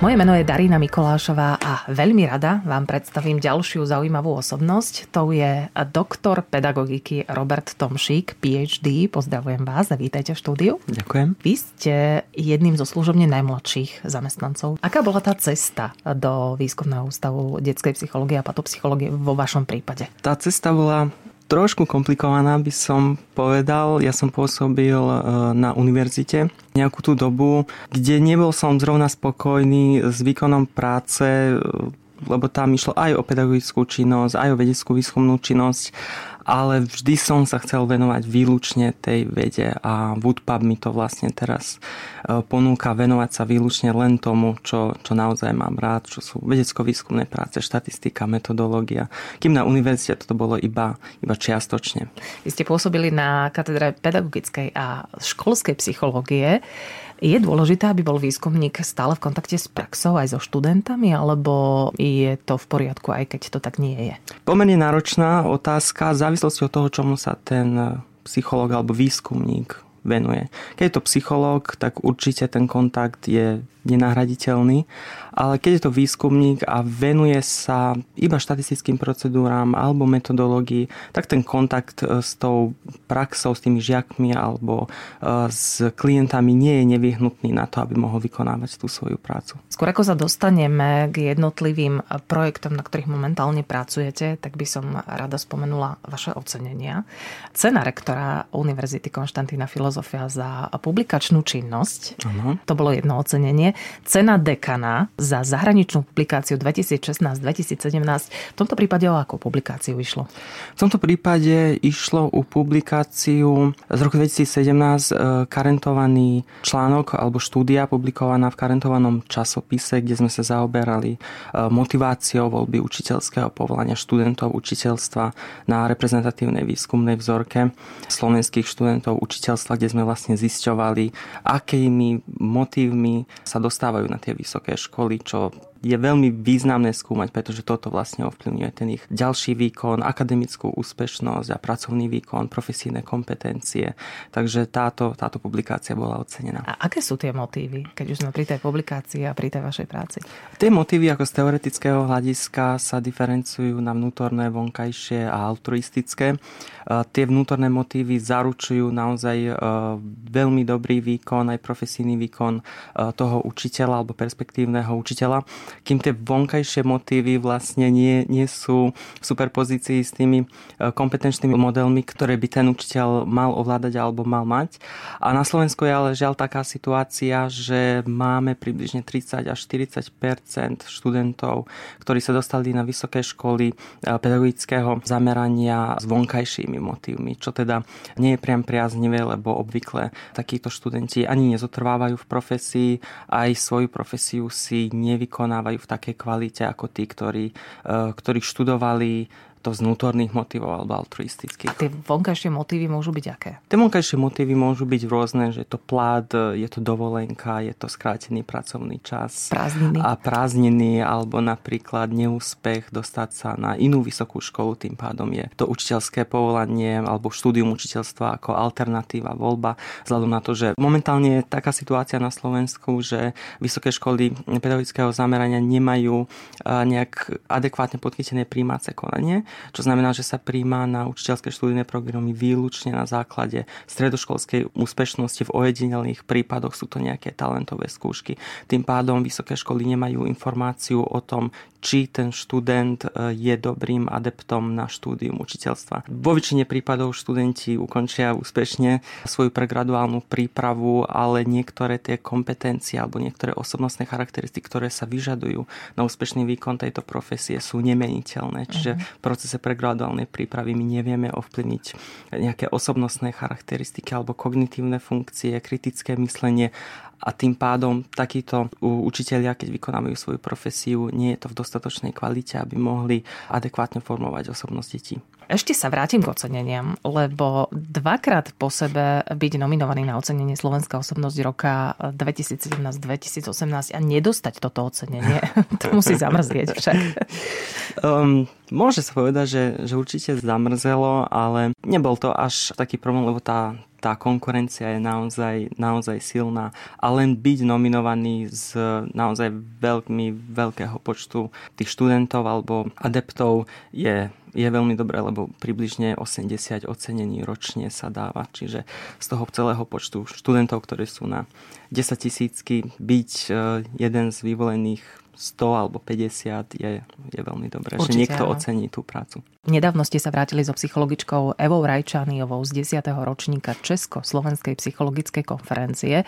Moje meno je Darina Mikolášová a veľmi rada vám predstavím ďalšiu zaujímavú osobnosť. To je doktor pedagogiky Robert Tomšík, PhD. Pozdravujem vás a vítajte v štúdiu. Ďakujem. Vy ste jedným zo služobne najmladších zamestnancov. Aká bola tá cesta do výskumného ústavu detskej psychológie a patopsychológie vo vašom prípade? Tá cesta bola trošku komplikovaná, by som povedal. Ja som pôsobil e, na univerzite nejakú tú dobu, kde nebol som zrovna spokojný s výkonom práce, e, lebo tam išlo aj o pedagogickú činnosť, aj o vedeckú výskumnú činnosť ale vždy som sa chcel venovať výlučne tej vede a Woodpub mi to vlastne teraz e, ponúka venovať sa výlučne len tomu, čo, čo naozaj mám rád, čo sú vedecko-výskumné práce, štatistika, metodológia. Kým na univerzite toto bolo iba, iba čiastočne. Vy ste pôsobili na katedre pedagogickej a školskej psychológie. Je dôležité, aby bol výskumník stále v kontakte s praxou aj so študentami, alebo je to v poriadku, aj keď to tak nie je? Pomerne náročná otázka, v závislosti od toho, čomu sa ten psychológ alebo výskumník venuje. Keď je to psychológ, tak určite ten kontakt je nenahraditeľný, ale keď je to výskumník a venuje sa iba štatistickým procedúram alebo metodológii, tak ten kontakt e, s tou praxou, s tými žiakmi alebo e, s klientami nie je nevyhnutný na to, aby mohol vykonávať tú svoju prácu. Skôr ako sa dostaneme k jednotlivým projektom, na ktorých momentálne pracujete, tak by som rada spomenula vaše ocenenia. Cena rektora Univerzity Konštantína Filozofia za publikačnú činnosť, uh-huh. to bolo jedno ocenenie cena dekana za zahraničnú publikáciu 2016-2017. V tomto prípade o akú publikáciu išlo? V tomto prípade išlo o publikáciu z roku 2017 e, karentovaný článok alebo štúdia publikovaná v karentovanom časopise, kde sme sa zaoberali e, motiváciou voľby učiteľského povolania študentov učiteľstva na reprezentatívnej výskumnej vzorke slovenských študentov učiteľstva, kde sme vlastne zisťovali, akými motívmi sa dostávajú na tie vysoké školy, čo je veľmi významné skúmať, pretože toto vlastne ovplyvňuje ten ich ďalší výkon, akademickú úspešnosť a pracovný výkon, profesijné kompetencie. Takže táto, táto publikácia bola ocenená. A aké sú tie motívy, keď už sme pri tej publikácii a pri tej vašej práci? Tie motívy ako z teoretického hľadiska sa diferencujú na vnútorné, vonkajšie a altruistické. Tie vnútorné motívy zaručujú naozaj e, veľmi dobrý výkon, aj profesijný výkon e, toho učiteľa alebo perspektívneho učiteľa kým tie vonkajšie motívy vlastne nie, nie sú v superpozícii s tými e, kompetenčnými modelmi, ktoré by ten učiteľ mal ovládať alebo mal mať. A na Slovensku je ale žiaľ taká situácia, že máme približne 30 až 40% študentov, ktorí sa dostali na vysoké školy e, pedagogického zamerania s vonkajšími motívmi, čo teda nie je priam priaznivé, lebo obvykle takíto študenti ani nezotrvávajú v profesii, aj svoju profesiu si nevykonávajú vykonávajú v takej kvalite ako tí, ktorí, eh, ktorí študovali to z vnútorných motivov alebo altruistických. A tie vonkajšie motívy môžu byť aké? Tie vonkajšie motívy môžu byť rôzne, že je to plát, je to dovolenka, je to skrátený pracovný čas. Prázdniny. A prázdniny, alebo napríklad neúspech dostať sa na inú vysokú školu, tým pádom je to učiteľské povolanie alebo štúdium učiteľstva ako alternatíva, voľba, vzhľadom na to, že momentálne je taká situácia na Slovensku, že vysoké školy pedagogického zamerania nemajú nejak adekvátne podchytené príjmace konanie čo znamená, že sa príjma na učiteľské študijné programy výlučne na základe stredoškolskej úspešnosti v ojedinelých prípadoch sú to nejaké talentové skúšky. Tým pádom vysoké školy nemajú informáciu o tom, či ten študent e, je dobrým adeptom na štúdium učiteľstva. Vo väčšine prípadov študenti ukončia úspešne svoju pregraduálnu prípravu, ale niektoré tie kompetencie alebo niektoré osobnostné charakteristiky, ktoré sa vyžadujú na úspešný výkon tejto profesie sú nemeniteľné. Čiže uh-huh. v procese pregraduálnej prípravy my nevieme ovplyvniť nejaké osobnostné charakteristiky alebo kognitívne funkcie, kritické myslenie a tým pádom takíto učiteľia, keď vykonávajú svoju profesiu, nie je to v dostatočnej kvalite, aby mohli adekvátne formovať osobnosť detí. Ešte sa vrátim k oceneniam, lebo dvakrát po sebe byť nominovaný na ocenenie Slovenská osobnosť roka 2017-2018 a nedostať toto ocenenie, to musí zamrzieť však. Um, môže sa povedať, že, že určite zamrzelo, ale nebol to až taký problém, lebo tá, tá konkurencia je naozaj, naozaj silná a len byť nominovaný z naozaj veľmi veľkého počtu tých študentov alebo adeptov je, je veľmi dobré, lebo približne 80 ocenení ročne sa dáva, čiže z toho celého počtu študentov, ktorí sú na 10 tisícky, byť e, jeden z vyvolených 100 alebo 50 je, je veľmi dobré, Určite, že niekto áno. ocení tú prácu. Nedávno ste sa vrátili so psychologičkou Evou Rajčániovou z 10. ročníka Česko-Slovenskej psychologickej konferencie.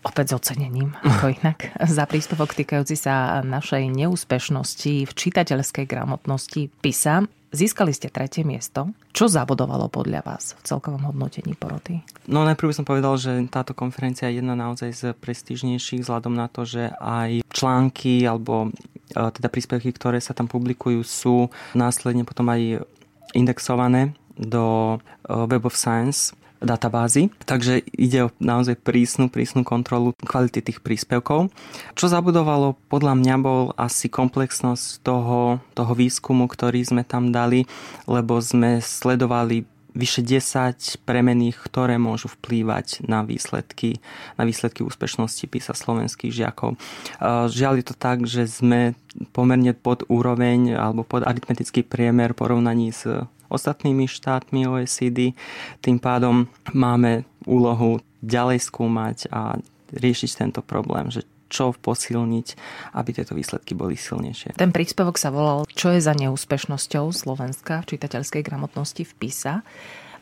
Opäť s ocenením, ako inak, za príspevok týkajúci sa našej neúspešnosti v čitateľskej gramotnosti PISA. Získali ste tretie miesto. Čo zabodovalo podľa vás v celkovom hodnotení poroty? No najprv som povedal, že táto konferencia je jedna naozaj z prestížnejších vzhľadom na to, že aj články alebo e, teda príspevky, ktoré sa tam publikujú, sú následne potom aj indexované do e, Web of Science databázy, takže ide o naozaj prísnu, prísnu kontrolu kvality tých príspevkov. Čo zabudovalo podľa mňa bol asi komplexnosť toho, toho výskumu, ktorý sme tam dali, lebo sme sledovali vyše 10 premených, ktoré môžu vplývať na výsledky, na výsledky úspešnosti PISA slovenských žiakov. Žiaľ je to tak, že sme pomerne pod úroveň alebo pod aritmetický priemer porovnaní s ostatnými štátmi OECD. Tým pádom máme úlohu ďalej skúmať a riešiť tento problém, že čo posilniť, aby tieto výsledky boli silnejšie. Ten príspevok sa volal Čo je za neúspešnosťou Slovenska v čitateľskej gramotnosti v PISA.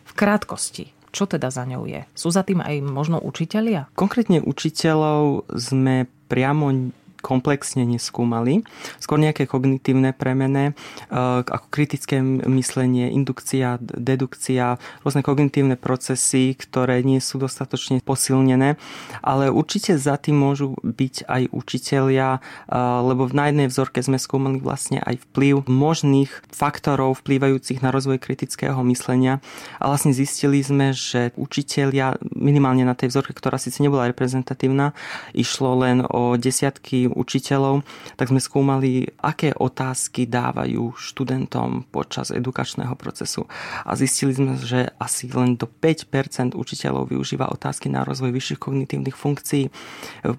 V krátkosti, čo teda za ňou je? Sú za tým aj možno učitelia? Konkrétne učiteľov sme priamo komplexne neskúmali. Skôr nejaké kognitívne premene, e, ako kritické myslenie, indukcia, dedukcia, rôzne kognitívne procesy, ktoré nie sú dostatočne posilnené, ale určite za tým môžu byť aj učitelia, e, lebo v jednej vzorke sme skúmali vlastne aj vplyv možných faktorov vplývajúcich na rozvoj kritického myslenia a vlastne zistili sme, že učitelia minimálne na tej vzorke, ktorá síce nebola reprezentatívna, išlo len o desiatky učiteľov, tak sme skúmali, aké otázky dávajú študentom počas edukačného procesu. A zistili sme, že asi len do 5% učiteľov využíva otázky na rozvoj vyšších kognitívnych funkcií.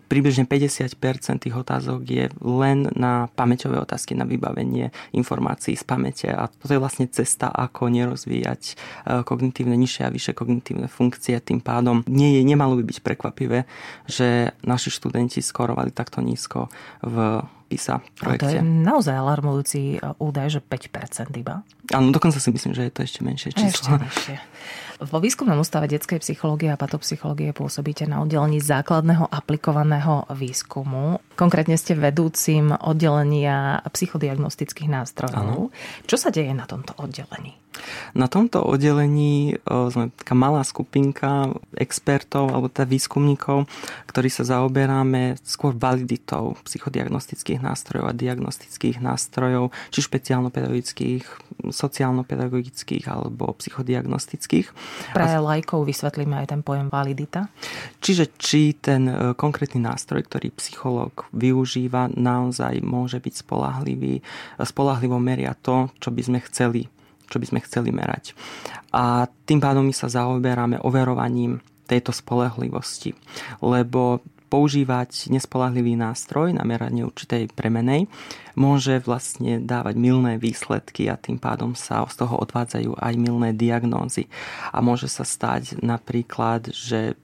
Približne 50% tých otázok je len na pamäťové otázky, na vybavenie informácií z pamäte. A toto je vlastne cesta, ako nerozvíjať e, kognitívne nižšie a vyššie kognitívne funkcie. Tým pádom nie je, nemalo by byť prekvapivé, že naši študenti skorovali takto nízko v PISA projekte. A to je naozaj alarmujúci údaj, že 5% iba. Áno, dokonca si myslím, že je to ešte menšie číslo. Ešte menšie. Vo výskumnom ústave detskej psychológie a patopsychológie pôsobíte na oddelení základného aplikovaného výskumu. Konkrétne ste vedúcim oddelenia psychodiagnostických nástrojov. Ano. Čo sa deje na tomto oddelení? Na tomto oddelení sme taká malá skupinka expertov alebo teda výskumníkov, ktorí sa zaoberáme skôr validitou psychodiagnostických nástrojov a diagnostických nástrojov, či špeciálno-pedagogických, sociálno-pedagogických alebo psychodiagnostických. Pre lajkov vysvetlíme aj ten pojem validita. Čiže či ten e, konkrétny nástroj, ktorý psychológ využíva, naozaj môže byť spolahlivý, e, spolahlivo meria to, čo by sme chceli čo by sme chceli merať. A tým pádom my sa zaoberáme overovaním tejto spolehlivosti. Lebo používať nespolahlivý nástroj na meranie určitej premenej môže vlastne dávať milné výsledky a tým pádom sa z toho odvádzajú aj milné diagnózy. A môže sa stať napríklad, že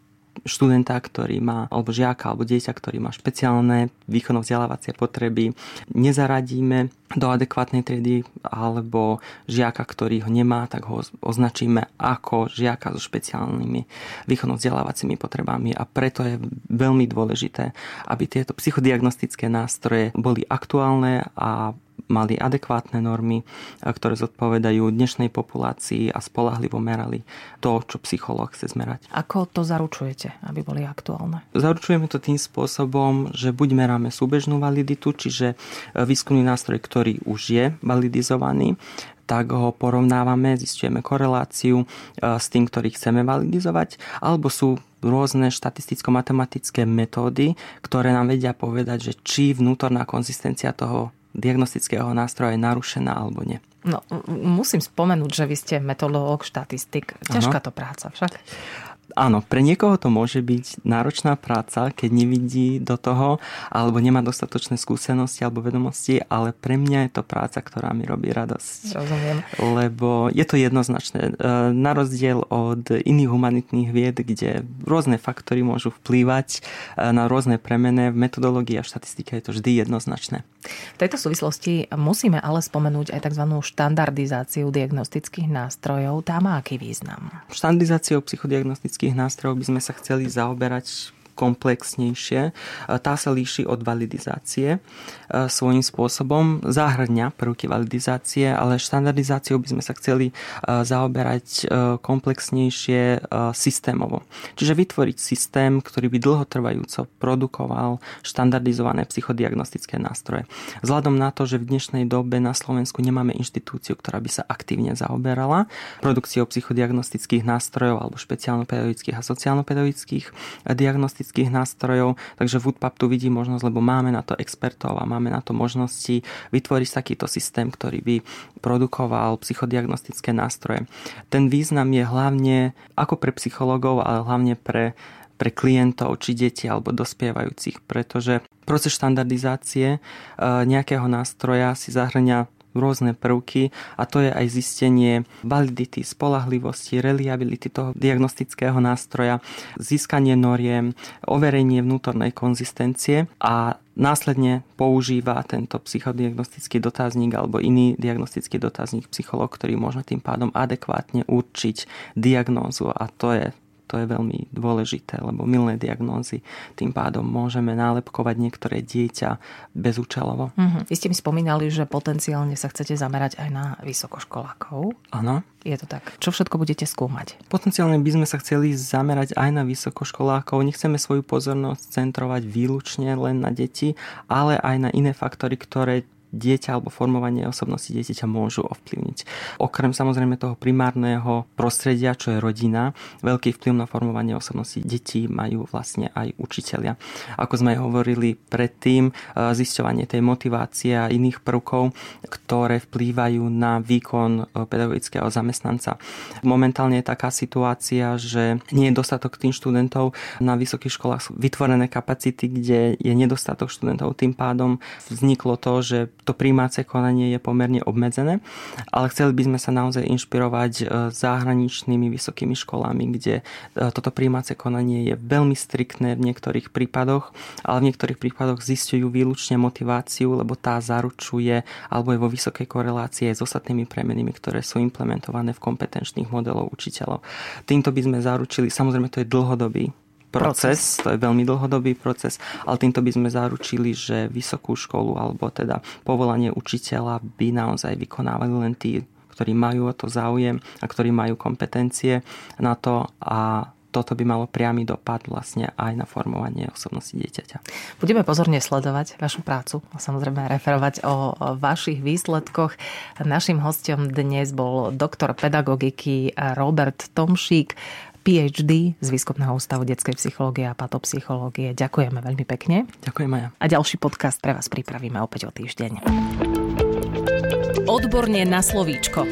študenta, ktorý má, alebo žiaka, alebo dieťa, ktorý má špeciálne výkonno-vzdelávacie potreby, nezaradíme do adekvátnej triedy, alebo žiaka, ktorý ho nemá, tak ho označíme ako žiaka so špeciálnymi výkonno-vzdelávacími potrebami. A preto je veľmi dôležité, aby tieto psychodiagnostické nástroje boli aktuálne a mali adekvátne normy, ktoré zodpovedajú dnešnej populácii a spolahlivo merali to, čo psychológ chce zmerať. Ako to zaručujete, aby boli aktuálne? Zaručujeme to tým spôsobom, že buď meráme súbežnú validitu, čiže e, výskumný nástroj, ktorý už je validizovaný, tak ho porovnávame, zistujeme koreláciu e, s tým, ktorý chceme validizovať, alebo sú rôzne štatisticko-matematické metódy, ktoré nám vedia povedať, že či vnútorná konzistencia toho diagnostického nástroja je narušená alebo nie. No, musím spomenúť, že vy ste metodológ štatistik. Ťažká to práca však. Áno, pre niekoho to môže byť náročná práca, keď nevidí do toho alebo nemá dostatočné skúsenosti alebo vedomosti, ale pre mňa je to práca, ktorá mi robí radosť. Rozumiem. Lebo je to jednoznačné. E, na rozdiel od iných humanitných vied, kde rôzne faktory môžu vplývať e, na rôzne premene, v metodológii a štatistike je to vždy jednoznačné. V tejto súvislosti musíme ale spomenúť aj tzv. štandardizáciu diagnostických nástrojov. Tá má aký význam? Štandardizáciou psychodiagnostických nástrojov by sme sa chceli zaoberať komplexnejšie. E, tá sa líši od validizácie e, svojím spôsobom. Zahrňa prvky validizácie, ale štandardizáciou by sme sa chceli e, zaoberať komplexnejšie systémovo. Čiže vytvoriť systém, ktorý by dlhotrvajúco produkoval štandardizované psychodiagnostické nástroje. Vzhľadom na to, že v dnešnej dobe na Slovensku nemáme inštitúciu, ktorá by sa aktívne zaoberala produkciou psychodiagnostických nástrojov alebo špeciálno-pedagogických a sociálno-pedagogických diagnostických diagnostických nástrojov, takže Woodpub tu vidí možnosť, lebo máme na to expertov a máme na to možnosti vytvoriť takýto systém, ktorý by produkoval psychodiagnostické nástroje. Ten význam je hlavne ako pre psychológov, ale hlavne pre pre klientov, či deti alebo dospievajúcich, pretože proces štandardizácie e, nejakého nástroja si zahrňa rôzne prvky a to je aj zistenie validity, spolahlivosti, reliability toho diagnostického nástroja, získanie noriem, overenie vnútornej konzistencie a následne používa tento psychodiagnostický dotazník alebo iný diagnostický dotazník psychológ, ktorý môže tým pádom adekvátne určiť diagnózu a to je to je veľmi dôležité, lebo milné diagnózy tým pádom môžeme nálepkovať niektoré dieťa bezúčelovo. Mm-hmm. Vy ste mi spomínali, že potenciálne sa chcete zamerať aj na vysokoškolákov. Áno. Je to tak. Čo všetko budete skúmať? Potenciálne by sme sa chceli zamerať aj na vysokoškolákov. Nechceme svoju pozornosť centrovať výlučne len na deti, ale aj na iné faktory, ktoré dieťa alebo formovanie osobnosti dieťaťa môžu ovplyvniť. Okrem samozrejme toho primárneho prostredia, čo je rodina, veľký vplyv na formovanie osobnosti detí majú vlastne aj učitelia. Ako sme hovorili predtým, e, zisťovanie tej motivácie a iných prvkov, ktoré vplývajú na výkon e, pedagogického zamestnanca. Momentálne je taká situácia, že nie je dostatok tým študentov na vysokých školách sú vytvorené kapacity, kde je nedostatok študentov. Tým pádom vzniklo to, že to príjmace konanie je pomerne obmedzené, ale chceli by sme sa naozaj inšpirovať e, zahraničnými vysokými školami, kde e, toto príjmace konanie je veľmi striktné v niektorých prípadoch, ale v niektorých prípadoch zistujú výlučne motiváciu, lebo tá zaručuje alebo je vo vysokej korelácii s ostatnými premenými, ktoré sú implementované v kompetenčných modelov učiteľov. Týmto by sme zaručili, samozrejme to je dlhodobý proces, to je veľmi dlhodobý proces, ale týmto by sme zaručili, že vysokú školu alebo teda povolanie učiteľa by naozaj vykonávali len tí, ktorí majú o to záujem a ktorí majú kompetencie na to a toto by malo priamy dopad vlastne aj na formovanie osobnosti dieťaťa. Budeme pozorne sledovať vašu prácu a samozrejme referovať o vašich výsledkoch. Našim hostom dnes bol doktor pedagogiky Robert Tomšík. PhD z Výskumného ústavu detskej psychológie a patopsychológie. Ďakujeme veľmi pekne. Ďakujem aj. A ďalší podcast pre vás pripravíme opäť o týždeň. Odborne na slovíčko.